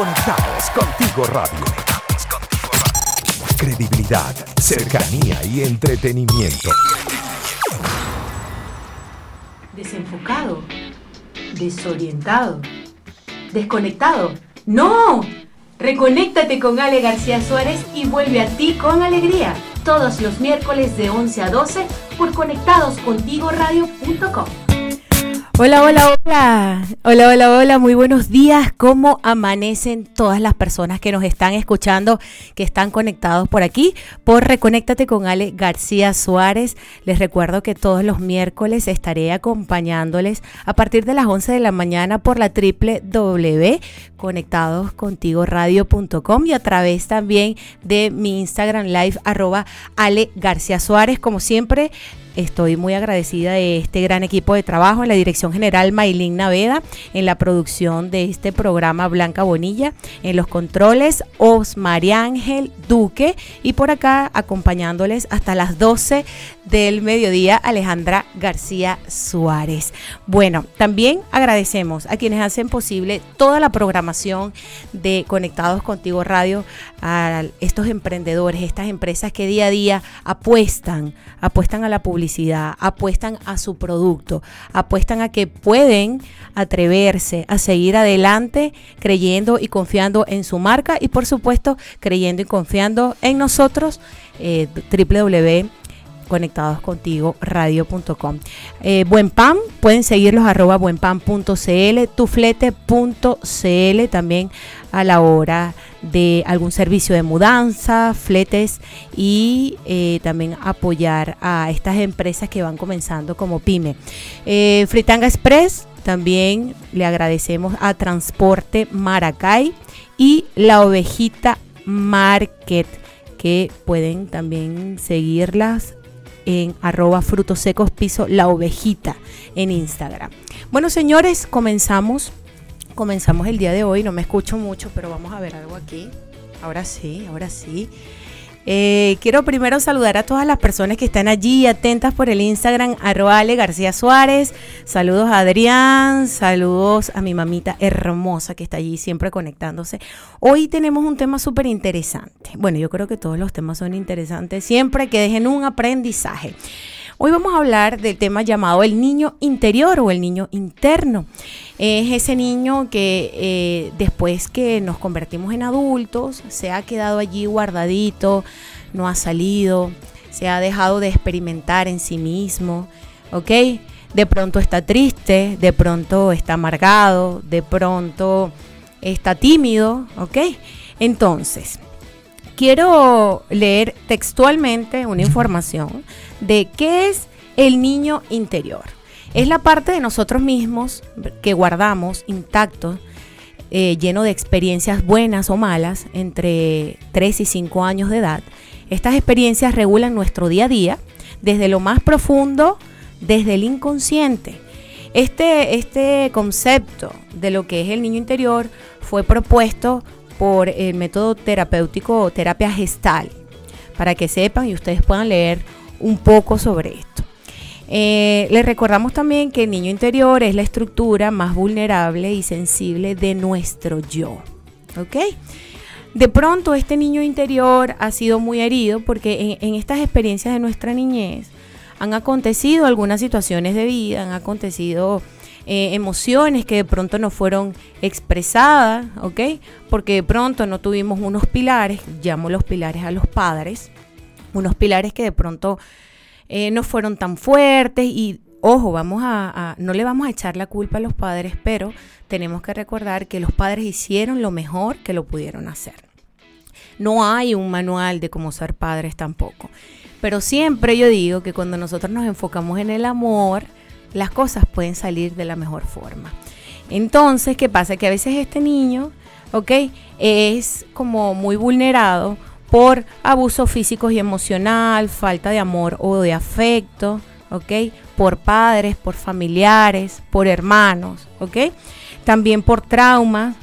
Conectados contigo radio. Credibilidad, cercanía y entretenimiento. Desenfocado, desorientado, desconectado. ¡No! Reconéctate con Ale García Suárez y vuelve a ti con alegría. Todos los miércoles de 11 a 12 por conectadoscontigoradio.com. Hola, hola, hola. Hola, hola, hola. Muy buenos días. ¿Cómo amanecen todas las personas que nos están escuchando, que están conectados por aquí? Por Reconéctate con Ale García Suárez. Les recuerdo que todos los miércoles estaré acompañándoles a partir de las 11 de la mañana por la www.conectadoscontigoradio.com y a través también de mi Instagram live arroba Ale García Suárez. Como siempre, Estoy muy agradecida de este gran equipo de trabajo en la dirección general Maylin Naveda, en la producción de este programa Blanca Bonilla, en los controles Osmaría Ángel Duque y por acá acompañándoles hasta las 12 del mediodía Alejandra García Suárez. Bueno, también agradecemos a quienes hacen posible toda la programación de Conectados Contigo Radio, a estos emprendedores, estas empresas que día a día apuestan, apuestan a la publicidad, apuestan a su producto, apuestan a que pueden atreverse a seguir adelante creyendo y confiando en su marca y por supuesto creyendo y confiando en nosotros, eh, www conectados contigo radio.com. Eh, buen pan, pueden seguirlos arroba buenpan.cl, tuflete.cl también a la hora de algún servicio de mudanza, fletes y eh, también apoyar a estas empresas que van comenzando como pyme. Eh, Fritanga Express, también le agradecemos a Transporte Maracay y La Ovejita Market que pueden también seguirlas en arroba frutos secos piso la ovejita en Instagram. Bueno, señores, comenzamos. Comenzamos el día de hoy. No me escucho mucho, pero vamos a ver algo aquí. Ahora sí, ahora sí. Eh, quiero primero saludar a todas las personas que están allí atentas por el Instagram, arroba Ale García Suárez. Saludos a Adrián, saludos a mi mamita hermosa que está allí siempre conectándose. Hoy tenemos un tema súper interesante. Bueno, yo creo que todos los temas son interesantes siempre que dejen un aprendizaje. Hoy vamos a hablar del tema llamado el niño interior o el niño interno. Es ese niño que eh, después que nos convertimos en adultos se ha quedado allí guardadito, no ha salido, se ha dejado de experimentar en sí mismo, ¿ok? De pronto está triste, de pronto está amargado, de pronto está tímido, ¿ok? Entonces, quiero leer textualmente una información de qué es el niño interior. Es la parte de nosotros mismos que guardamos intacto, eh, lleno de experiencias buenas o malas entre 3 y 5 años de edad. Estas experiencias regulan nuestro día a día desde lo más profundo, desde el inconsciente. Este, este concepto de lo que es el niño interior fue propuesto por el método terapéutico terapia gestal, para que sepan y ustedes puedan leer un poco sobre esto. Eh, les recordamos también que el niño interior es la estructura más vulnerable y sensible de nuestro yo. ¿Ok? De pronto este niño interior ha sido muy herido porque en, estas experiencias de nuestra niñez han acontecido algunas situaciones de vida, han acontecido eh, emociones que de pronto no fueron expresadas, ¿ok? Porque de pronto no tuvimos unos pilares, llamo los pilares a los padres, unos pilares que de pronto eh, no fueron tan fuertes y ojo, vamos a, no le vamos a echar la culpa a los padres, pero tenemos que recordar que los padres hicieron lo mejor que lo pudieron hacer. No hay un manual de cómo ser padres tampoco. Pero siempre yo digo que cuando nosotros nos enfocamos en el amor, las cosas pueden salir de la mejor forma. Entonces, ¿qué pasa? Que a veces este niño, ¿ok? Es como muy vulnerado por abuso físico y emocional, falta de amor o de afecto, ¿ok? Por padres, por familiares, por hermanos, ¿ok? También por traumas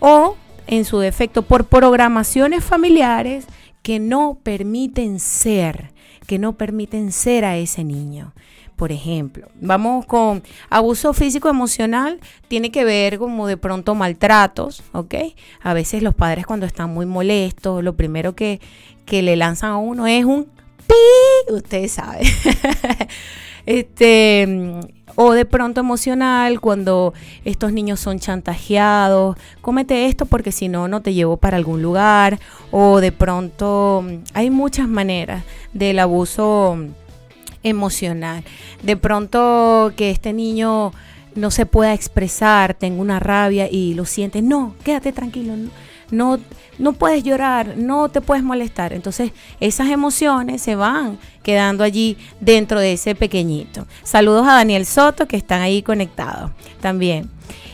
o, en su defecto, por programaciones familiares que no permiten ser, que no permiten ser a ese niño. Por ejemplo. Vamos con abuso físico emocional, tiene que ver como de pronto maltratos, ¿ok? A veces los padres cuando están muy molestos, lo primero que, que le lanzan a uno es un pi, ustedes saben. este o de pronto emocional cuando estos niños son chantajeados, cómete esto porque si no, no te llevo para algún lugar, o de pronto hay muchas maneras del abuso emocional. De pronto que este niño no se pueda expresar, tenga una rabia y lo siente, no, quédate tranquilo, no, no puedes llorar, no te puedes molestar. Entonces esas emociones se van quedando allí dentro de ese pequeñito. Saludos a Daniel Soto que están ahí conectados también.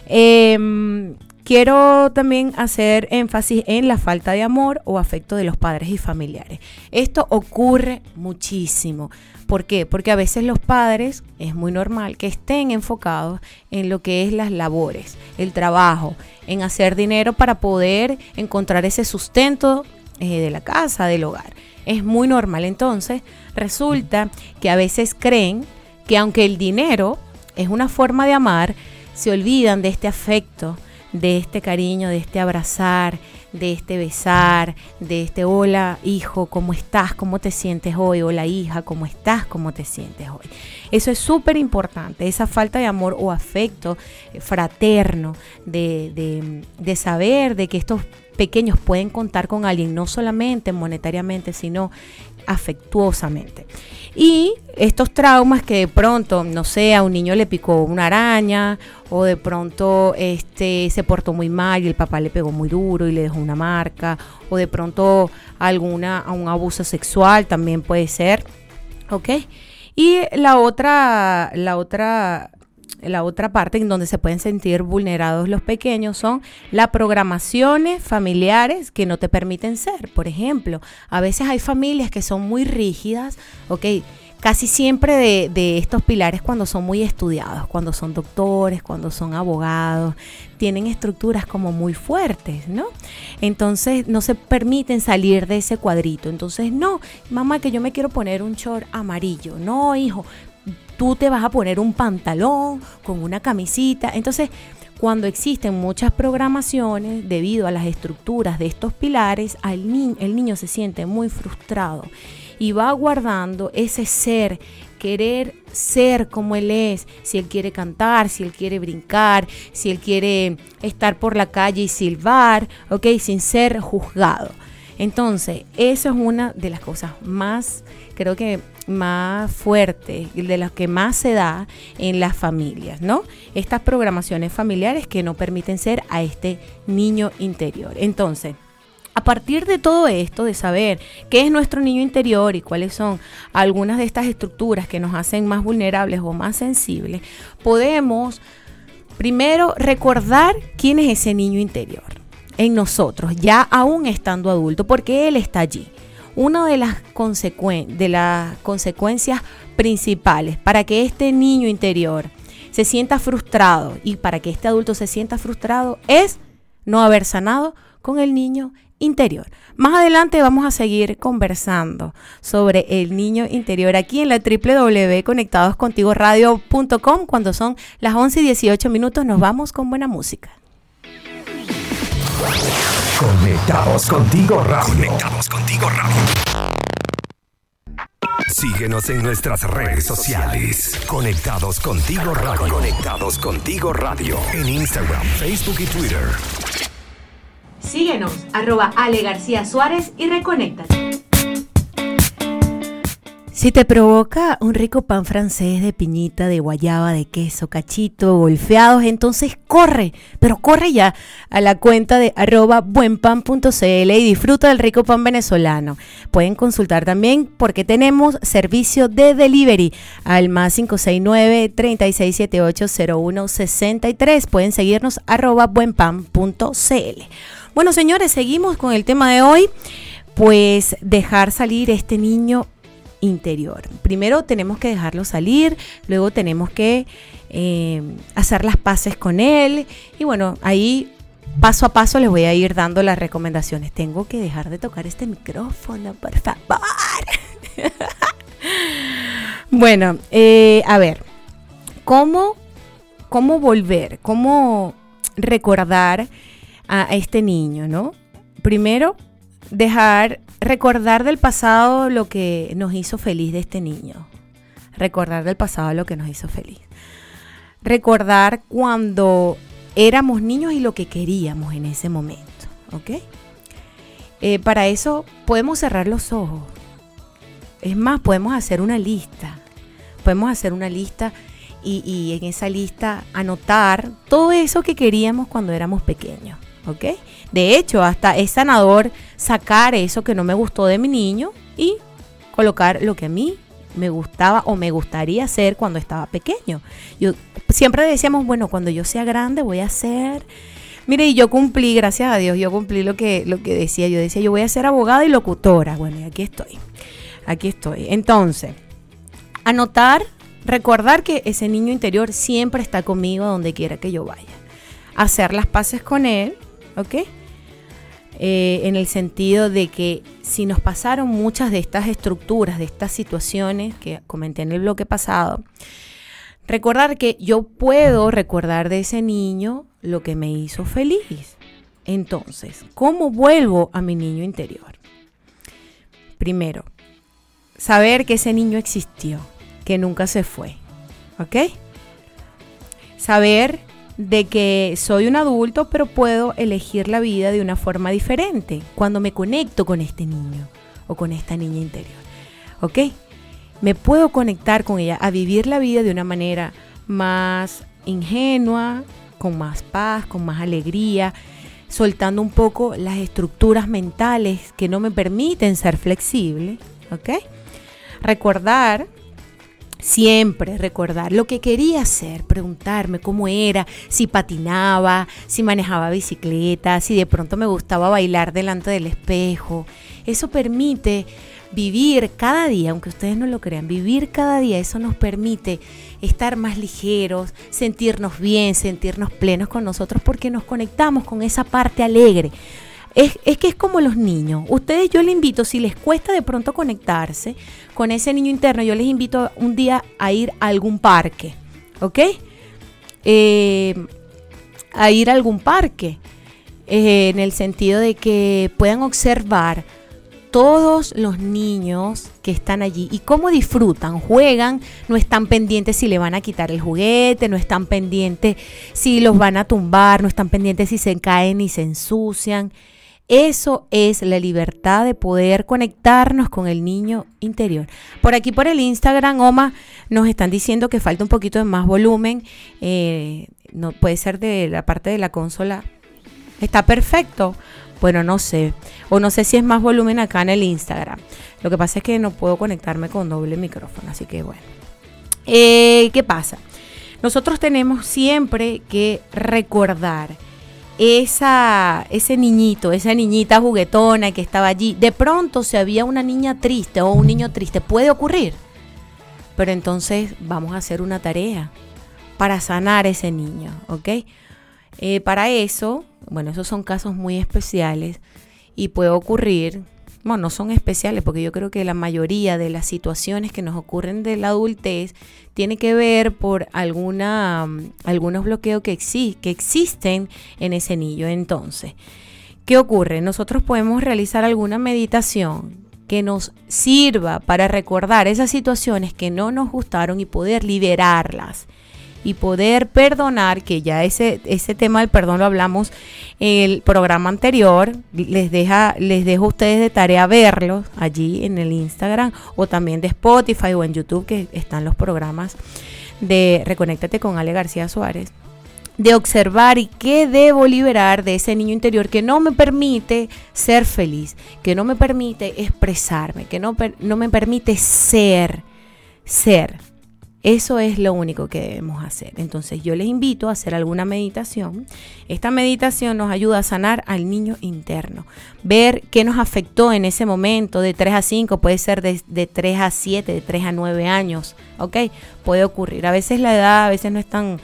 Em, quiero también hacer énfasis en la falta de amor o afecto de los padres y familiares. Esto ocurre muchísimo. ¿Por qué? Porque a veces los padres es muy normal que estén enfocados en lo que es las labores, el trabajo, en hacer dinero para poder encontrar ese sustento eh, de la casa, del hogar. Es muy normal. Entonces, resulta que a veces creen que aunque el dinero es una forma de amar, se olvidan de este afecto, de este cariño, de este abrazar, de este besar, de este hola hijo, ¿cómo estás? ¿Cómo te sientes hoy? Hola hija, ¿cómo estás? ¿Cómo te sientes hoy? Eso es súper importante, esa falta de amor o afecto eh, fraterno, de, de saber de que estos pequeños pueden contar con alguien, no solamente monetariamente, sino afectuosamente. Y estos traumas que de pronto, no sé, a un niño le picó una araña o de pronto este se portó muy mal y el papá le pegó muy duro y le dejó una marca o de pronto alguna un abuso sexual también puede ser, ¿ok? Y la otra la otra la otra parte en donde se pueden sentir vulnerados los pequeños son las programaciones familiares que no te permiten ser. Por ejemplo, a veces hay familias que son muy rígidas, ¿ok? Casi siempre de, estos pilares cuando son muy estudiados, cuando son doctores, cuando son abogados, tienen estructuras como muy fuertes, ¿no? Entonces no se permiten salir de ese cuadrito. Entonces, no, mamá, que yo me quiero poner un short amarillo. No, hijo, tú te vas a poner un pantalón con una camisita. Entonces, cuando existen muchas programaciones debido a las estructuras de estos pilares, el niño se siente muy frustrado y va guardando ese ser, querer ser como él es, si él quiere cantar, si él quiere brincar, si él quiere estar por la calle y silbar, ok, sin ser juzgado. Entonces, eso es una de las cosas más, creo que más fuerte, de las que más se da en las familias, ¿no? Estas programaciones familiares que no permiten ser a este niño interior. Entonces, a partir de todo esto, de saber qué es nuestro niño interior y cuáles son algunas de estas estructuras que nos hacen más vulnerables o más sensibles, podemos primero recordar quién es ese niño interior en nosotros, ya aún estando adulto, porque él está allí. Una de las, de las consecuencias principales para que este niño interior se sienta frustrado y para que este adulto se sienta frustrado es no haber sanado con el niño interior. Más adelante vamos a seguir conversando sobre el niño interior aquí en la www.conectadoscontigoradio.com cuando son las 11 y 18 minutos nos vamos con buena música. Conectados contigo radio. Conectados contigo radio. Síguenos en nuestras redes sociales. Conectados contigo radio. Conectados contigo radio. En Instagram, Facebook y Twitter. Síguenos, arroba Ale García Suárez y reconéctate. Si te provoca un rico pan francés de piñita, de guayaba, de queso, cachito, golfeados, entonces corre, pero corre ya a la cuenta de arroba buenpan.cl y disfruta del rico pan venezolano. Pueden consultar también porque tenemos servicio de delivery al más 569-3678-0163. Pueden seguirnos arroba buenpan.cl. Bueno, señores, seguimos con el tema de hoy. Pues dejar salir este niño interior. Primero tenemos que dejarlo salir, luego tenemos que eh, hacer las paces con él y bueno, ahí paso a paso les voy a ir dando las recomendaciones. Tengo que dejar de tocar este micrófono, por favor. Bueno, eh, a ver, ¿cómo, ¿cómo volver? ¿Cómo recordar a este niño, no? Primero, dejar, recordar del pasado lo que nos hizo feliz de este niño. Recordar del pasado lo que nos hizo feliz. Recordar cuando éramos niños y lo que queríamos en ese momento, ¿ok? Eh, para eso podemos cerrar los ojos. Es más, podemos hacer una lista. Podemos hacer una lista y, y en esa lista anotar todo eso que queríamos cuando éramos pequeños, ¿ok? De hecho, hasta es sanador sacar eso que no me gustó de mi niño y colocar lo que a mí me gustaba o me gustaría hacer cuando estaba pequeño. Yo siempre decíamos, bueno, cuando yo sea grande voy a ser Mire, y yo cumplí, gracias a Dios, yo cumplí lo que, lo que decía. Yo decía, yo voy a ser abogada y locutora. Bueno, y aquí estoy. Aquí estoy. Entonces, anotar, recordar que ese niño interior siempre está conmigo donde quiera que yo vaya. Hacer las paces con él, ¿ok? Eh, en el sentido de que si nos pasaron muchas de estas estructuras, de estas situaciones que comenté en el bloque pasado, recordar que yo puedo recordar de ese niño lo que me hizo feliz. Entonces, ¿cómo vuelvo a mi niño interior? Primero, saber que ese niño existió, que nunca se fue. ¿Ok? Saber de que soy un adulto, pero puedo elegir la vida de una forma diferente cuando me conecto con este niño o con esta niña interior. ¿Ok? Me puedo conectar con ella a vivir la vida de una manera más ingenua, con más paz, con más alegría, soltando un poco las estructuras mentales que no me permiten ser flexible, ¿ok? Recordar, siempre recordar lo que quería hacer, preguntarme cómo era, si patinaba, si manejaba bicicleta, si de pronto me gustaba bailar delante del espejo. Eso permite vivir cada día, aunque ustedes no lo crean, vivir cada día, eso nos permite estar más ligeros, sentirnos bien, sentirnos plenos con nosotros, porque nos conectamos con esa parte alegre. Es, que es como los niños. Ustedes yo les invito, si les cuesta de pronto conectarse con ese niño interno, yo les invito un día a ir a algún parque, ¿ok? Eh, a ir a algún parque, eh, en el sentido de que puedan observar todos los niños que están allí y cómo disfrutan, juegan, no están pendientes si le van a quitar el juguete, no están pendientes si los van a tumbar, no están pendientes si se caen y se ensucian. Eso es la libertad de poder conectarnos con el niño interior. Por aquí, por el Instagram, Oma, nos están diciendo que falta un poquito de más volumen. Eh, no puede ser de la parte de la consola. Está perfecto. Bueno, no sé. O no sé si es más volumen acá en el Instagram. Lo que pasa es que no puedo conectarme con doble micrófono. Así que bueno. Eh, ¿Qué pasa? Nosotros tenemos siempre que recordar esa, ese niñito, esa niñita juguetona que estaba allí. De pronto, si había una niña triste o un niño triste, puede ocurrir. Pero entonces vamos a hacer una tarea para sanar ese niño, ¿ok? Eh, para eso, bueno, esos son casos muy especiales y puede ocurrir, bueno, no son especiales porque yo creo que la mayoría de las situaciones que nos ocurren de la adultez tiene que ver por alguna, mm, algunos bloqueos que, que existen en ese niño. Entonces, ¿qué ocurre? Nosotros podemos realizar alguna meditación que nos sirva para recordar esas situaciones que no nos gustaron y poder liberarlas y poder perdonar, que ya ese, ese tema del perdón lo hablamos en el programa anterior, les, deja, les dejo a ustedes de tarea verlo allí en el Instagram o también de Spotify o en YouTube que están los programas de Reconéctate con Ale García Suárez de observar y qué debo liberar de ese niño interior que no me permite ser feliz, que no me permite expresarme, que no, no me permite ser, ser. Eso es lo único que debemos hacer. Entonces yo les invito a hacer alguna meditación. Esta meditación nos ayuda a sanar al niño interno. Ver qué nos afectó en ese momento de 3 a 5, puede ser de, 3 a 7, de 3 a 9 años. ¿Ok? Puede ocurrir. A veces la edad, a veces no es tan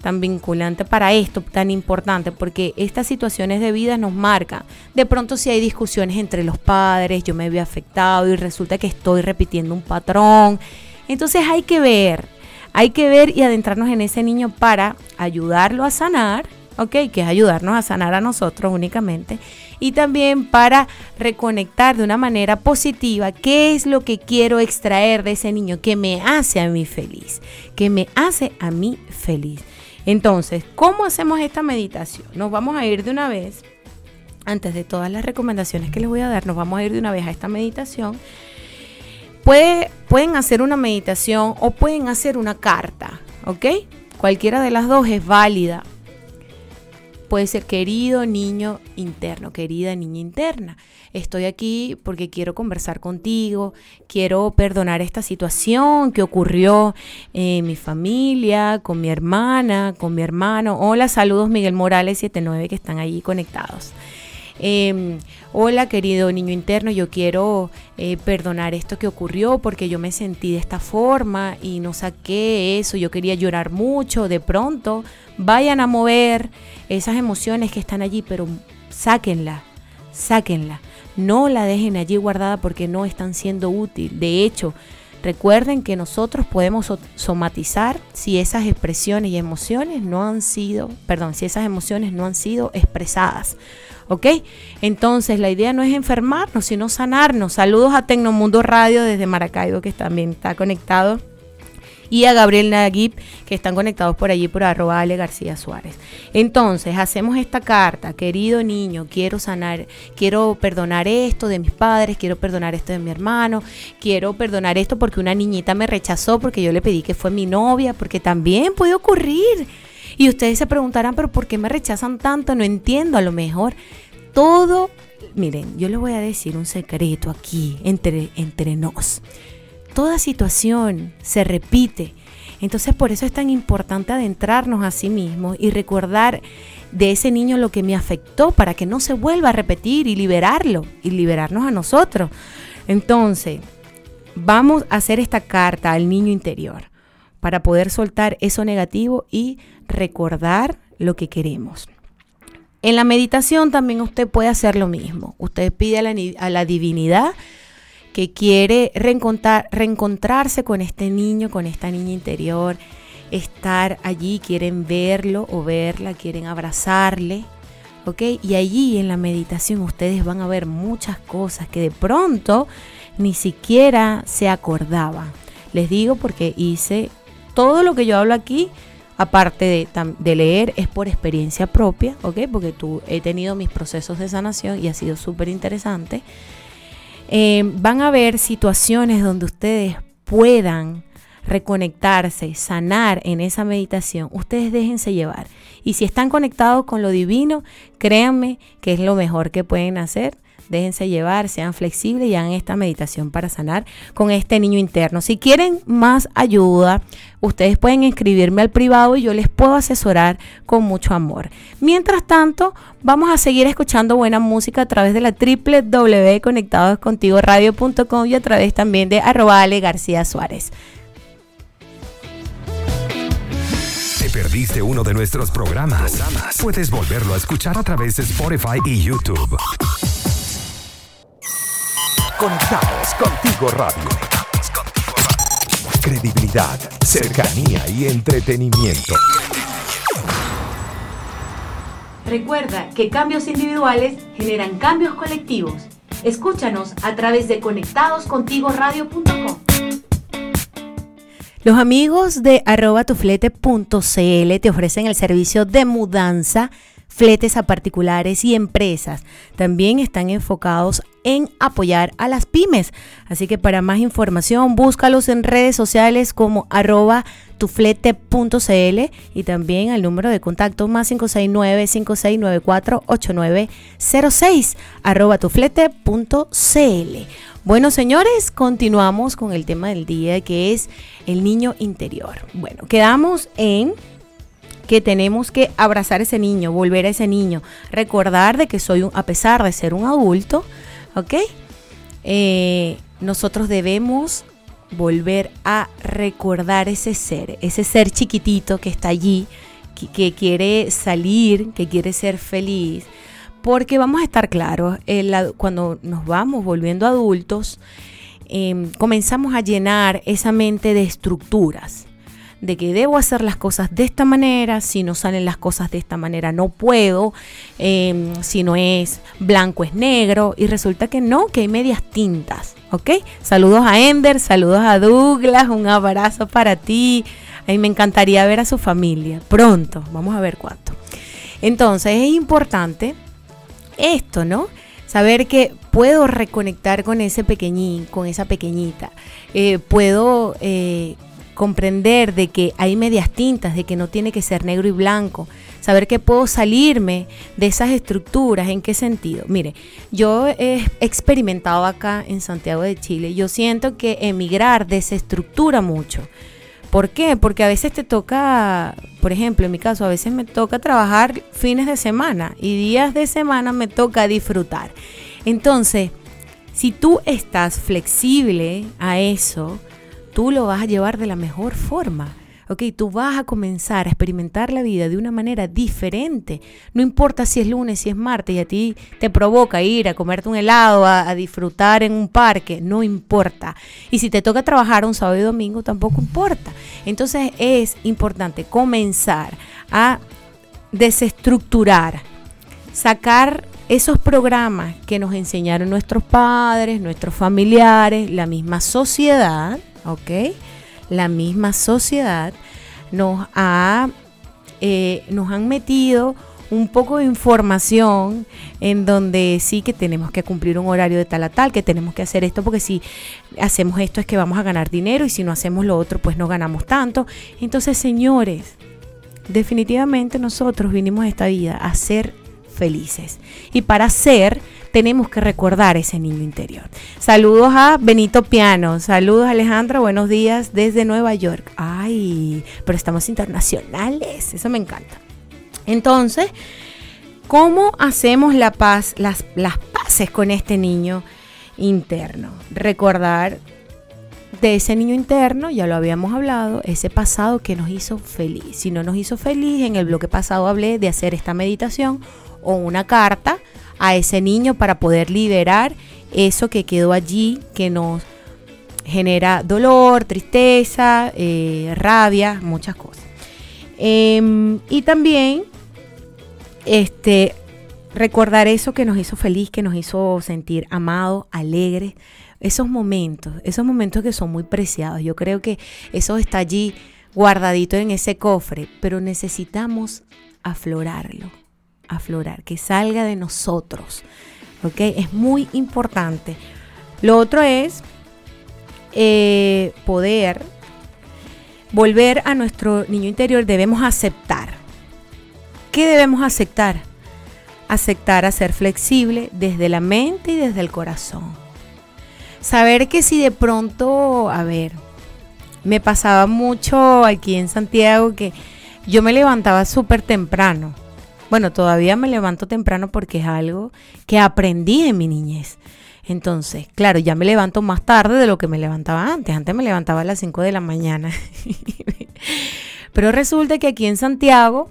tan vinculante para esto, tan importante, porque estas situaciones de vida nos marcan. De pronto si hay discusiones entre los padres, yo me veo afectado y resulta que estoy repitiendo un patrón Entonces hay que ver, hay que ver y adentrarnos en ese niño para ayudarlo a sanar, ¿ok? Que es ayudarnos a sanar a nosotros únicamente. Y también para reconectar de una manera positiva qué es lo que quiero extraer de ese niño que me hace a mí feliz, que me hace a mí feliz. Entonces, ¿cómo hacemos esta meditación? Nos vamos a ir de una vez, antes de todas las recomendaciones que les voy a dar, nos vamos a ir de una vez a esta meditación. Pueden hacer una meditación o pueden hacer una carta, ¿ok? Cualquiera de las dos es válida. Puede ser querido niño interno, querida niña interna. Estoy aquí porque quiero conversar contigo, quiero perdonar esta situación que ocurrió en mi familia, con mi hermana, con mi hermano. Hola, saludos Miguel Morales 79 que están allí conectados. Em, hola querido niño interno, yo quiero eh, perdonar esto que ocurrió porque yo me sentí de esta forma y no saqué eso, yo quería llorar mucho, de pronto vayan a mover esas emociones que están allí, pero sáquenla, sáquenla. No la dejen allí guardada porque no están siendo útil. De hecho, recuerden que nosotros podemos somatizar si esas expresiones y emociones no han sido, perdón, si esas emociones no han sido expresadas. ¿Ok? Entonces la idea no es enfermarnos, sino sanarnos. Saludos a Tecnomundo Radio desde Maracaibo, que también está conectado y a Gabriel Naguib, que están conectados por allí por arroba Ale García Suárez. Entonces, hacemos esta carta, querido niño, quiero sanar, quiero perdonar esto de mis padres, quiero perdonar esto de mi hermano, quiero perdonar esto porque una niñita me rechazó porque yo le pedí que fue mi novia, porque también puede ocurrir. Y ustedes se preguntarán, pero ¿por qué me rechazan tanto? No entiendo, a lo mejor todo, miren, yo les voy a decir un secreto aquí entre, entre nos toda situación se repite. Entonces por eso es tan importante adentrarnos a sí mismos y recordar de ese niño lo que me afectó para que no se vuelva a repetir y liberarlo y liberarnos a nosotros. Entonces, vamos a hacer esta carta al niño interior para poder soltar eso negativo y recordar lo que queremos. En la meditación también usted puede hacer lo mismo. Usted pide a la, divinidad que quiere reencontrarse con este niño, con esta niña interior, estar allí, quieren verlo o verla, quieren abrazarle, ¿ok? Y allí en la meditación ustedes van a ver muchas cosas que de pronto ni siquiera se acordaban. Les digo porque hice todo lo que yo hablo aquí, aparte de, leer, es por experiencia propia, ¿ok? Porque tú he tenido mis procesos de sanación y ha sido súper interesante. Eh, van a haber situaciones donde ustedes puedan reconectarse, sanar en esa meditación, ustedes déjense llevar. Y si están conectados con lo divino, créanme que es lo mejor que pueden hacer déjense llevar, sean flexibles y hagan esta meditación para sanar con este niño interno. Si quieren más ayuda, ustedes pueden escribirme al privado y yo les puedo asesorar con mucho amor. Mientras tanto, vamos a seguir escuchando buena música a través de la www.conectadoscontigoradio.com y a través también de arroba Suárez. ¿Te perdiste uno de nuestros programas? Puedes volverlo a escuchar a través de Spotify y YouTube. Conectados contigo radio. Credibilidad, cercanía y entretenimiento. Recuerda que cambios individuales generan cambios colectivos. Escúchanos a través de conectadoscontigoradio.com. Los amigos de arroba tuflete.cl te ofrecen el servicio de mudanza fletes a particulares y empresas. También están enfocados en apoyar a las pymes. Así que para más información, búscalos en redes sociales como arroba tuflete.cl y también al número de contacto más 569-5694-8906 arroba tuflete.cl. Bueno, señores, continuamos con el tema del día que es el niño interior. Bueno, quedamos en que tenemos que abrazar a ese niño, volver a ese niño, recordar de que soy, un, a pesar de ser un adulto, ¿ok? Eh, nosotros debemos volver a recordar ese ser, ese ser chiquitito que está allí, que, quiere salir, que quiere ser feliz. Porque vamos a estar claros, cuando nos vamos volviendo adultos, em, comenzamos a llenar esa mente de estructuras de que debo hacer las cosas de esta manera, si no salen las cosas de esta manera no puedo, em, si no es blanco es negro, y resulta que no, que hay medias tintas, ¿ok? Saludos a Ender, saludos a Douglas, un abrazo para ti, a me encantaría ver a su familia, pronto, vamos a ver cuánto. Entonces es importante esto, ¿no? Saber que puedo reconectar con ese pequeñín, con esa pequeñita. Eh, puedo eh, comprender de que hay medias tintas, de que no tiene que ser negro y blanco, saber que puedo salirme de esas estructuras, ¿en qué sentido? Mire, yo he experimentado acá en Santiago de Chile, yo siento que emigrar desestructura mucho. ¿Por qué? Porque a veces te toca, por ejemplo, en mi caso, a veces me toca trabajar fines de semana y días de semana me toca disfrutar. Entonces, si tú estás flexible a eso, tú lo vas a llevar de la mejor forma. ¿ok? Tú vas a comenzar a experimentar la vida de una manera diferente. No importa si es lunes, si es martes y a ti te provoca ir a comerte un helado, a, a, disfrutar en un parque, no importa. Y si te toca trabajar un sábado y domingo, tampoco importa. Entonces es importante comenzar a desestructurar, sacar esos programas que nos enseñaron nuestros padres, nuestros familiares, la misma sociedad, ¿ok? La misma sociedad nos ha, eh, nos han metido un poco de información en donde sí que tenemos que cumplir un horario de tal a tal, que tenemos que hacer esto porque si hacemos esto es que vamos a ganar dinero y si no hacemos lo otro pues no ganamos tanto. Entonces, señores, definitivamente nosotros vinimos a esta vida a ser felices. Y para ser tenemos que recordar ese niño interior. Saludos a Benito Piano, saludos Alejandra, buenos días desde Nueva York. Ay, pero estamos internacionales, eso me encanta. Entonces, ¿cómo hacemos la paz, las, las paces con este niño interno? Recordar de ese niño interno, ya lo habíamos hablado, ese pasado que nos hizo feliz. Si no nos hizo feliz, en el bloque pasado hablé de hacer esta meditación o una carta a ese niño para poder liberar eso que quedó allí, que nos genera dolor, tristeza, eh, rabia, muchas cosas. Em, y también este, recordar eso que nos hizo feliz, que nos hizo sentir amados, alegres, esos momentos, esos momentos que son muy preciados. Yo creo que eso está allí guardadito en ese cofre, pero necesitamos aflorarlo aflorar, que salga de nosotros. ¿Ok? Es muy importante. Lo otro es eh, poder volver a nuestro niño interior. Debemos aceptar. ¿Qué debemos aceptar? Aceptar a ser flexible desde la mente y desde el corazón. Saber que si de pronto, a ver, me pasaba mucho aquí en Santiago que yo me levantaba súper temprano bueno, todavía me levanto temprano porque es algo que aprendí en mi niñez. Entonces, claro, ya me levanto más tarde de lo que me levantaba antes. Antes me levantaba a las 5 de la mañana. Pero resulta que aquí en Santiago,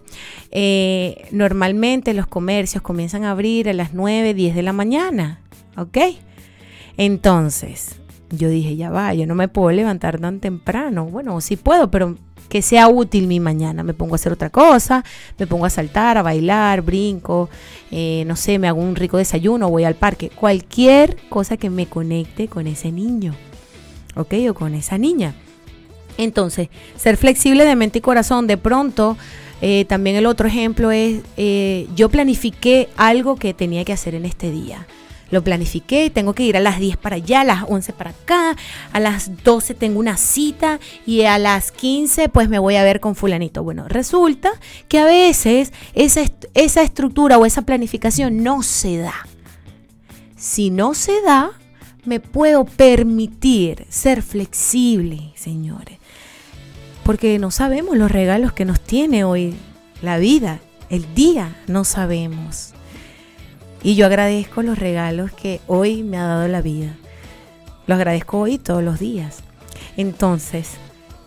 eh, normalmente los comercios comienzan a abrir a las 9, 10 de la mañana. ¿Ok? Entonces, yo dije, ya va, yo no me puedo levantar tan temprano. Bueno, sí puedo, pero que sea útil mi mañana. Me pongo a hacer otra cosa, me pongo a saltar, a bailar, brinco, eh, no sé, me hago un rico desayuno, voy al parque. Cualquier cosa que me conecte con ese niño, ¿ok? O con esa niña. Entonces, ser flexible de mente y corazón. De pronto, eh, también el otro ejemplo es, eh, yo planifiqué algo que tenía que hacer en este día lo planifiqué, tengo que ir a las 10 para allá, a las 11 para acá, a las 12 tengo una cita y a las 15 pues me voy a ver con fulanito. Bueno, resulta que a veces esa, esa estructura o esa planificación no se da. Si no se da, me puedo permitir ser flexible, señores. Porque no sabemos los regalos que nos tiene hoy la vida, el día, no sabemos. Y yo agradezco los regalos que hoy me ha dado la vida. Los agradezco hoy todos los días. Entonces,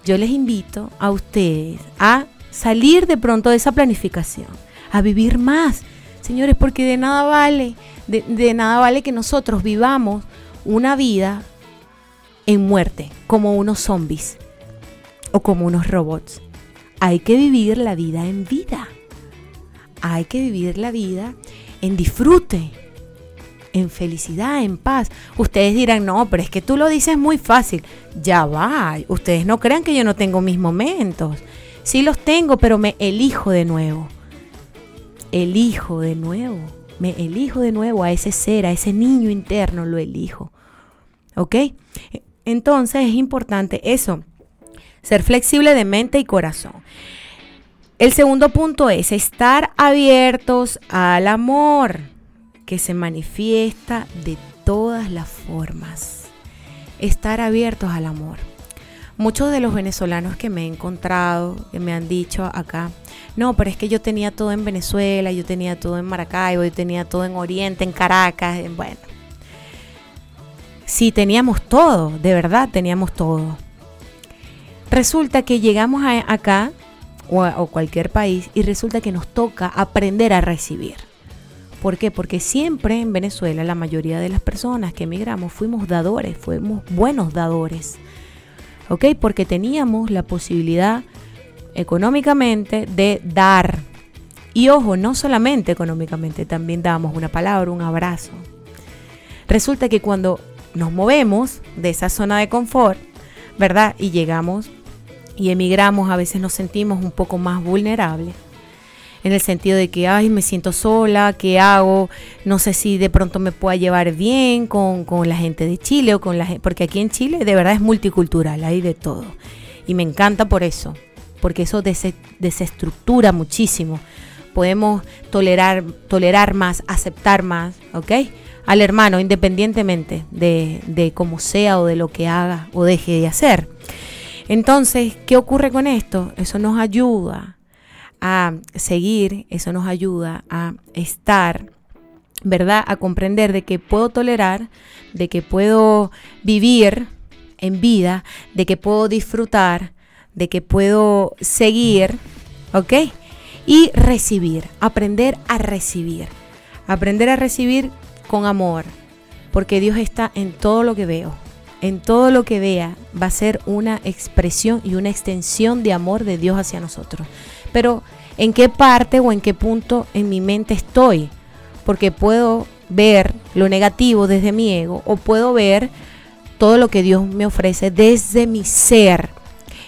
yo les invito a ustedes a salir de pronto de esa planificación, a vivir más. Señores, porque de nada vale, de, nada vale que nosotros vivamos una vida en muerte, como unos zombies o como unos robots. Hay que vivir la vida en vida. Hay que vivir la vida en disfrute, en felicidad, en paz. Ustedes dirán, no, pero es que tú lo dices muy fácil. Ya va, ustedes no crean que yo no tengo mis momentos. Sí los tengo, pero me elijo de nuevo. Elijo de nuevo. Me elijo de nuevo a ese ser, a ese niño interno, lo elijo. ¿Ok? Entonces es importante eso, ser flexible de mente y corazón. El segundo punto es estar abiertos al amor que se manifiesta de todas las formas. Estar abiertos al amor. Muchos de los venezolanos que me he encontrado, que me han dicho acá, no, pero es que yo tenía todo en Venezuela, yo tenía todo en Maracaibo, yo tenía todo en Oriente, en Caracas, bueno. Sí, teníamos todo, de verdad teníamos todo. Resulta que llegamos acá o, cualquier país y resulta que nos toca aprender a recibir. ¿Por qué? Porque siempre en Venezuela la mayoría de las personas que emigramos fuimos dadores, fuimos buenos dadores. ¿Ok? Porque teníamos la posibilidad económicamente de dar. Y ojo, no solamente económicamente, también damos una palabra, un abrazo. Resulta que cuando nos movemos de esa zona de confort, ¿verdad? Y llegamos y emigramos, a veces nos sentimos un poco más vulnerables en el sentido de que, ay, me siento sola, ¿qué hago? No sé si de pronto me pueda llevar bien con, con la gente de Chile o con la porque aquí en Chile de verdad es multicultural, hay de todo. Y me encanta por eso, porque eso desestructura muchísimo. Podemos tolerar, tolerar más, aceptar más, ¿ok? Al hermano, independientemente de, de cómo sea o de lo que haga o deje de hacer. Entonces, ¿qué ocurre con esto? Eso nos ayuda a seguir, eso nos ayuda a estar, ¿verdad? A comprender de que puedo tolerar, de que puedo vivir en vida, de que puedo disfrutar, de que puedo seguir, ¿ok? Y recibir, aprender a recibir, aprender a recibir con amor, porque Dios está en todo lo que veo, en todo lo que vea, va a ser una expresión y una extensión de amor de Dios hacia nosotros. Pero ¿en qué parte o en qué punto en mi mente estoy? Porque puedo ver lo negativo desde mi ego o puedo ver todo lo que Dios me ofrece desde mi ser.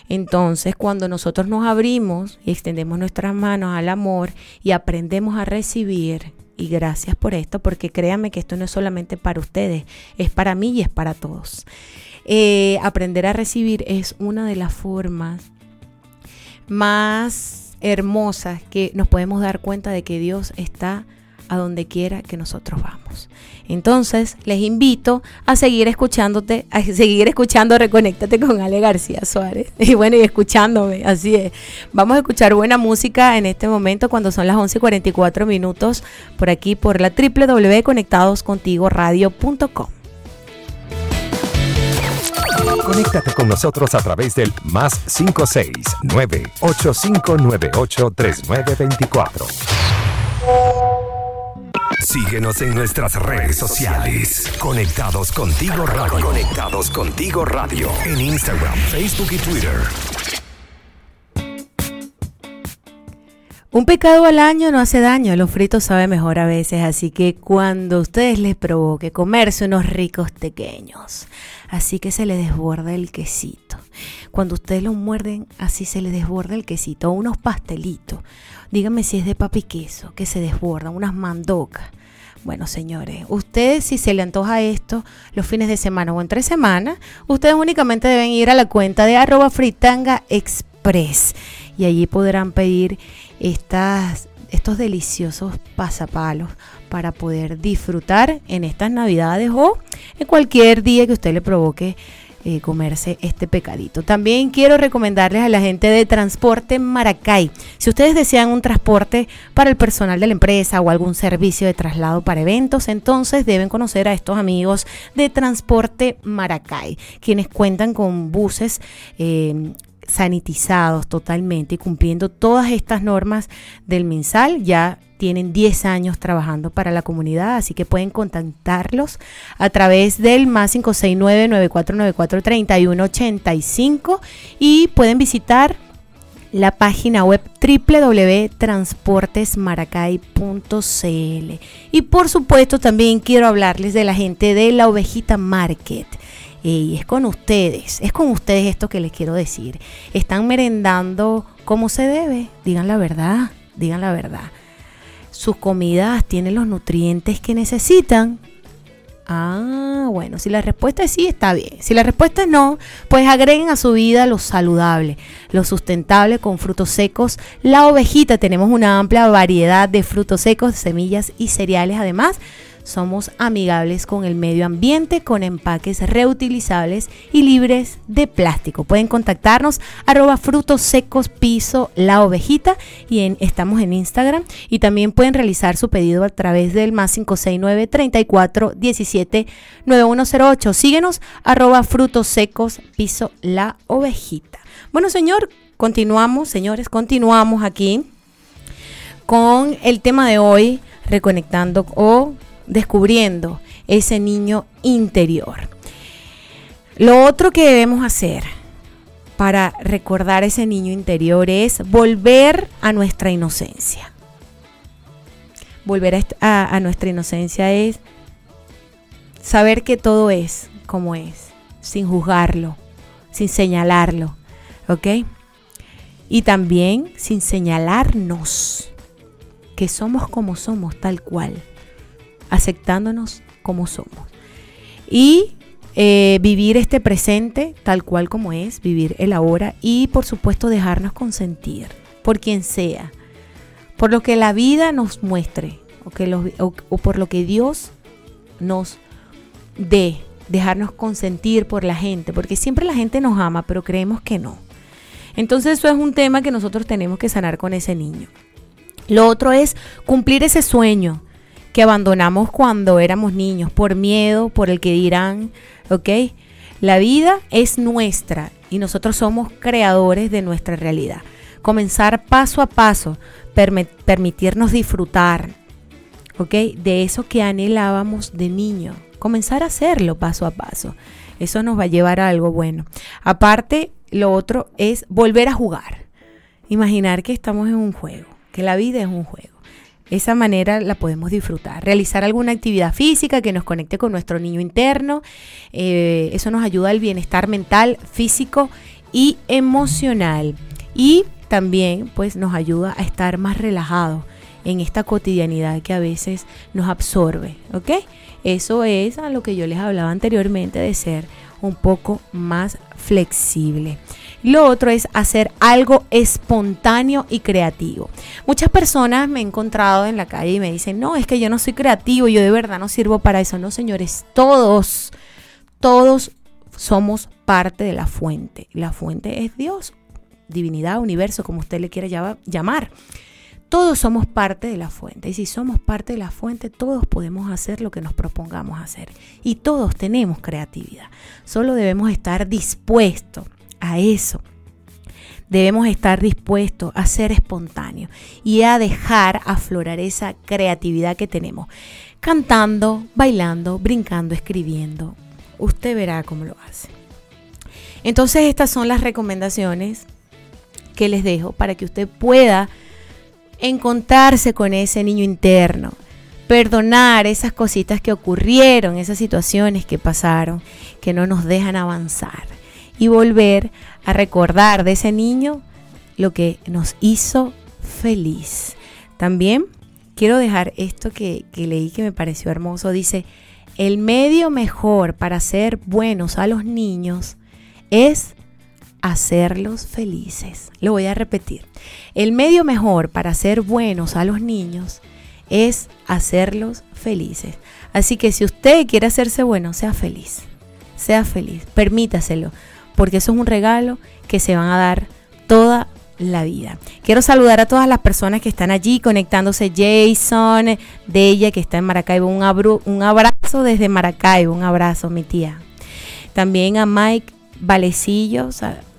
Entonces, cuando nosotros nos abrimos y extendemos nuestras manos al amor y aprendemos a recibir, y gracias por esto, porque créanme que esto no es solamente para ustedes, es para mí y es para todos. Eh, aprender a recibir es una de las formas más hermosas que nos podemos dar cuenta de que Dios está a donde quiera que nosotros vamos. Entonces, les invito a seguir escuchándote, a seguir escuchando Reconéctate con Ale García Suárez. Y bueno, y escuchándome, así es. Vamos a escuchar buena música en este momento cuando son las 11 y 44 minutos por aquí por la www.conectadoscontigoradio.com. Conéctate con nosotros a través del más 569 8598 3924. Síguenos en nuestras redes sociales. Conectados contigo radio. Conectados contigo radio. En Instagram, Facebook y Twitter. Un pecado al año no hace daño, lo frito sabe mejor a veces, así que cuando ustedes les provoque comerse unos ricos pequeños, así que se les desborda el quesito. Cuando ustedes lo muerden, así se les desborda el quesito, unos pastelitos. Díganme si es de papi queso, que se desborda, unas mandocas. Bueno, señores, ustedes si se le antoja esto los fines de semana o entre semanas, ustedes únicamente deben ir a la cuenta de arroba fritanga express y allí podrán pedir estas, estos deliciosos pasapalos para poder disfrutar en estas navidades o en cualquier día que usted le provoque eh, comerse este pecadito. También quiero recomendarles a la gente de Transporte Maracay. Si ustedes desean un transporte para el personal de la empresa o algún servicio de traslado para eventos, entonces deben conocer a estos amigos de Transporte Maracay, quienes cuentan con buses. Eh, sanitizados totalmente y cumpliendo todas estas normas del MinSal. Ya tienen 10 años trabajando para la comunidad, así que pueden contactarlos a través del más 569-9494-3185 y pueden visitar la página web www.transportesmaracay.cl. Y por supuesto también quiero hablarles de la gente de la Ovejita Market. Y es con ustedes, es con ustedes esto que les quiero decir. Están merendando como se debe, digan la verdad, digan la verdad. Sus comidas tienen los nutrientes que necesitan. Ah, bueno, si la respuesta es sí, está bien. Si la respuesta es no, pues agreguen a su vida lo saludable, lo sustentable con frutos secos. La ovejita, tenemos una amplia variedad de frutos secos, semillas y cereales. Además, somos amigables con el medio ambiente, con empaques reutilizables y libres de plástico. Pueden contactarnos arroba frutos secos piso la ovejita y estamos en Instagram y también pueden realizar su pedido a través del más 569 34 17 9108. Síguenos arroba frutos secos piso la ovejita. Bueno, señor, continuamos, señores, continuamos aquí con el tema de hoy, reconectando o descubriendo ese niño interior. Lo otro que debemos hacer para recordar ese niño interior es volver a nuestra inocencia. Volver a, nuestra inocencia es saber que todo es como es, sin juzgarlo, sin señalarlo, ¿ok? Y también sin señalarnos que somos como somos, tal cual aceptándonos como somos. Y eh, vivir este presente tal cual como es, vivir el ahora y por supuesto dejarnos consentir por quien sea, por lo que la vida nos muestre o, que o, por lo que Dios nos dé, dejarnos consentir por la gente, porque siempre la gente nos ama, pero creemos que no. Entonces eso es un tema que nosotros tenemos que sanar con ese niño. Lo otro es cumplir ese sueño, que abandonamos cuando éramos niños, por miedo, por el que dirán, ¿ok? La vida es nuestra y nosotros somos creadores de nuestra realidad. Comenzar paso a paso, permitirnos disfrutar, ¿ok? De eso que anhelábamos de niño. Comenzar a hacerlo paso a paso. Eso nos va a llevar a algo bueno. Aparte, lo otro es volver a jugar. Imaginar que estamos en un juego, que la vida es un juego. Esa manera la podemos disfrutar. Realizar alguna actividad física que nos conecte con nuestro niño interno. Eh, eso nos ayuda al bienestar mental, físico y emocional. Y también pues nos ayuda a estar más relajados en esta cotidianidad que a veces nos absorbe. ¿Ok? Eso es a lo que yo les hablaba anteriormente de ser un poco más flexible. Lo otro es hacer algo espontáneo y creativo. Muchas personas me he encontrado en la calle y me dicen, no, es que yo no soy creativo, yo de verdad no sirvo para eso. No, señores, todos, todos somos parte de la fuente. La fuente es Dios, divinidad, universo, como usted le quiera llamar. Todos somos parte de la fuente y si somos parte de la fuente, todos podemos hacer lo que nos propongamos hacer y todos tenemos creatividad. Solo debemos estar dispuestos a eso. Debemos estar dispuestos a ser espontáneos y a dejar aflorar esa creatividad que tenemos. Cantando, bailando, brincando, escribiendo. Usted verá cómo lo hace. Entonces estas son las recomendaciones que les dejo para que usted pueda encontrarse con ese niño interno, perdonar esas cositas que ocurrieron, esas situaciones que pasaron, que no nos dejan avanzar y volver a recordar de ese niño lo que nos hizo feliz. También quiero dejar esto que, leí que me pareció hermoso. Dice, el medio mejor para ser buenos a los niños es hacerlos felices. Lo voy a repetir. El medio mejor para ser buenos a los niños es hacerlos felices. Así que si usted quiere hacerse bueno, sea feliz. Sea feliz. Permítaselo porque eso es un regalo que se van a dar toda la vida. Quiero saludar a todas las personas que están allí conectándose. Jason, de ella que está en Maracaibo. Un, un abrazo desde Maracaibo. Un abrazo, mi tía. También a Mike Valecillo.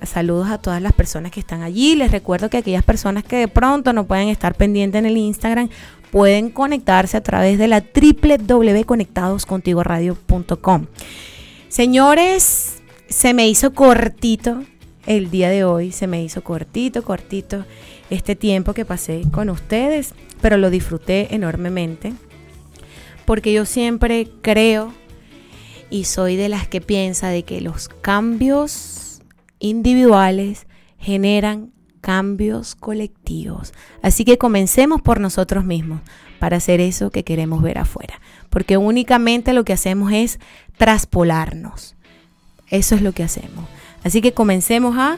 Saludos a todas las personas que están allí. Les recuerdo que aquellas personas que de pronto no pueden estar pendientes en el Instagram pueden conectarse a través de la www.conectadoscontigoradio.com. Señores, se me hizo cortito el día de hoy, se me hizo cortito, cortito este tiempo que pasé con ustedes, pero lo disfruté enormemente porque yo siempre creo y soy de las que piensa de que los cambios individuales generan cambios colectivos. Así que comencemos por nosotros mismos para hacer eso que queremos ver afuera, porque únicamente lo que hacemos es traspolarnos. Eso es lo que hacemos. Así que comencemos a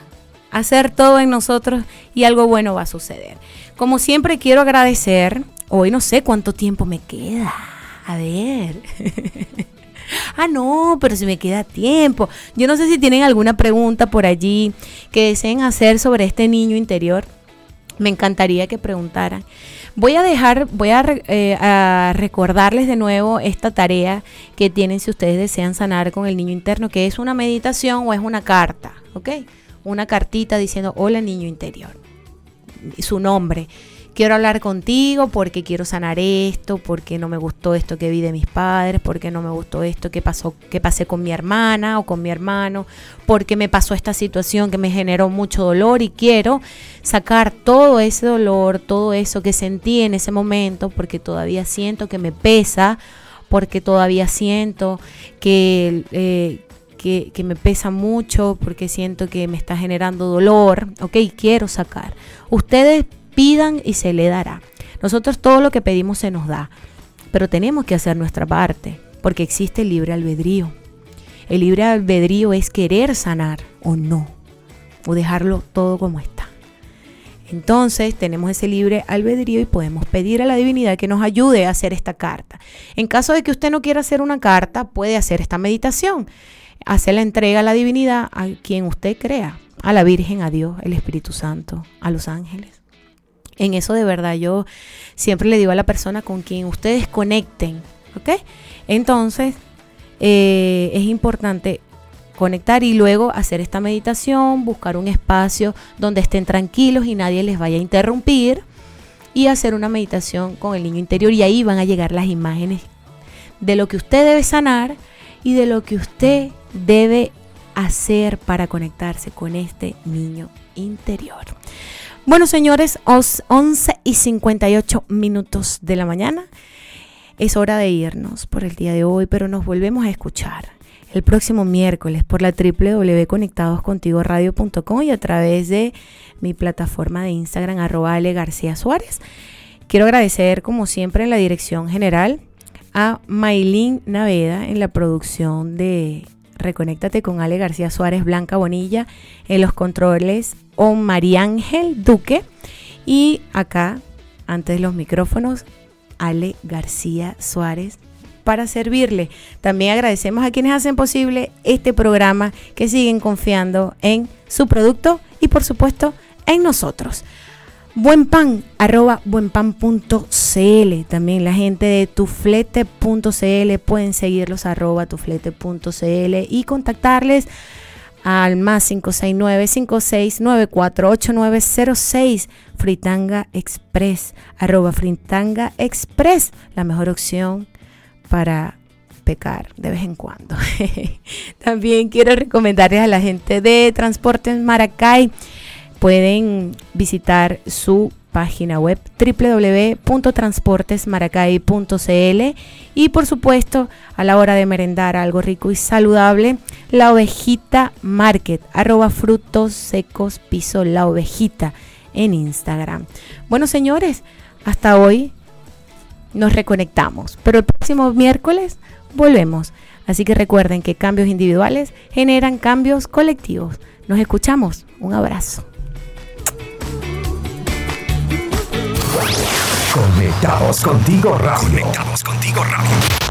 hacer todo en nosotros y algo bueno va a suceder. Como siempre quiero agradecer, hoy no sé cuánto tiempo me queda. A ver. ah, no, pero si me queda tiempo. Yo no sé si tienen alguna pregunta por allí que deseen hacer sobre este niño interior. Me encantaría que preguntaran. Voy a dejar, voy a, eh, a, recordarles de nuevo esta tarea que tienen si ustedes desean sanar con el niño interno, que es una meditación o es una carta, ¿ok? Una cartita diciendo, hola niño interior, su nombre quiero hablar contigo porque quiero sanar esto, porque no me gustó esto que vi de mis padres, porque no me gustó esto que pasó, que pasé con mi hermana o con mi hermano, porque me pasó esta situación que me generó mucho dolor y quiero sacar todo ese dolor, todo eso que sentí en ese momento, porque todavía siento que me pesa, porque todavía siento que, eh, que, que, me pesa mucho, porque siento que me está generando dolor, ok, quiero sacar. Ustedes pidan y se le dará. Nosotros todo lo que pedimos se nos da, pero tenemos que hacer nuestra parte, porque existe el libre albedrío. El libre albedrío es querer sanar o no, o dejarlo todo como está. Entonces tenemos ese libre albedrío y podemos pedir a la divinidad que nos ayude a hacer esta carta. En caso de que usted no quiera hacer una carta, puede hacer esta meditación. Hacer la entrega a la divinidad a quien usted crea, a la Virgen, a Dios, el Espíritu Santo, a los ángeles. En eso de verdad yo siempre le digo a la persona con quien ustedes conecten, ¿ok? Entonces eh, es importante conectar y luego hacer esta meditación, buscar un espacio donde estén tranquilos y nadie les vaya a interrumpir y hacer una meditación con el niño interior y ahí van a llegar las imágenes de lo que usted debe sanar y de lo que usted debe hacer para conectarse con este niño interior. Bueno, señores, 11 y 58 minutos de la mañana. Es hora de irnos por el día de hoy, pero nos volvemos a escuchar el próximo miércoles por la www.conectadoscontigoradio.com y a través de mi plataforma de Instagram, arroba Ale García Suárez. Quiero agradecer, como siempre, en la dirección general a Maylin Naveda en la producción de Reconéctate con Ale García Suárez, Blanca Bonilla, en los controles o María Ángel Duque y acá, antes de los micrófonos, Ale García Suárez para servirle. También agradecemos a quienes hacen posible este programa, que siguen confiando en su producto y por supuesto en nosotros. Buen pan, arroba buenpan.cl. También la gente de tuflete.cl pueden seguirlos arroba tuflete.cl y contactarles al más 569 56948906 Fritanga Express, arroba Fritanga Express, la mejor opción para pecar de vez en cuando. También quiero recomendarles a la gente de Transportes Maracay pueden visitar su página web www.transportesmaracay.cl y por supuesto a la hora de merendar algo rico y saludable la ovejita market arroba frutos secos piso la ovejita en Instagram. Bueno señores hasta hoy nos reconectamos pero el próximo miércoles volvemos. Así que recuerden que cambios individuales generan cambios colectivos. Nos escuchamos. Un abrazo Conectados contigo radio. Conectados contigo radio.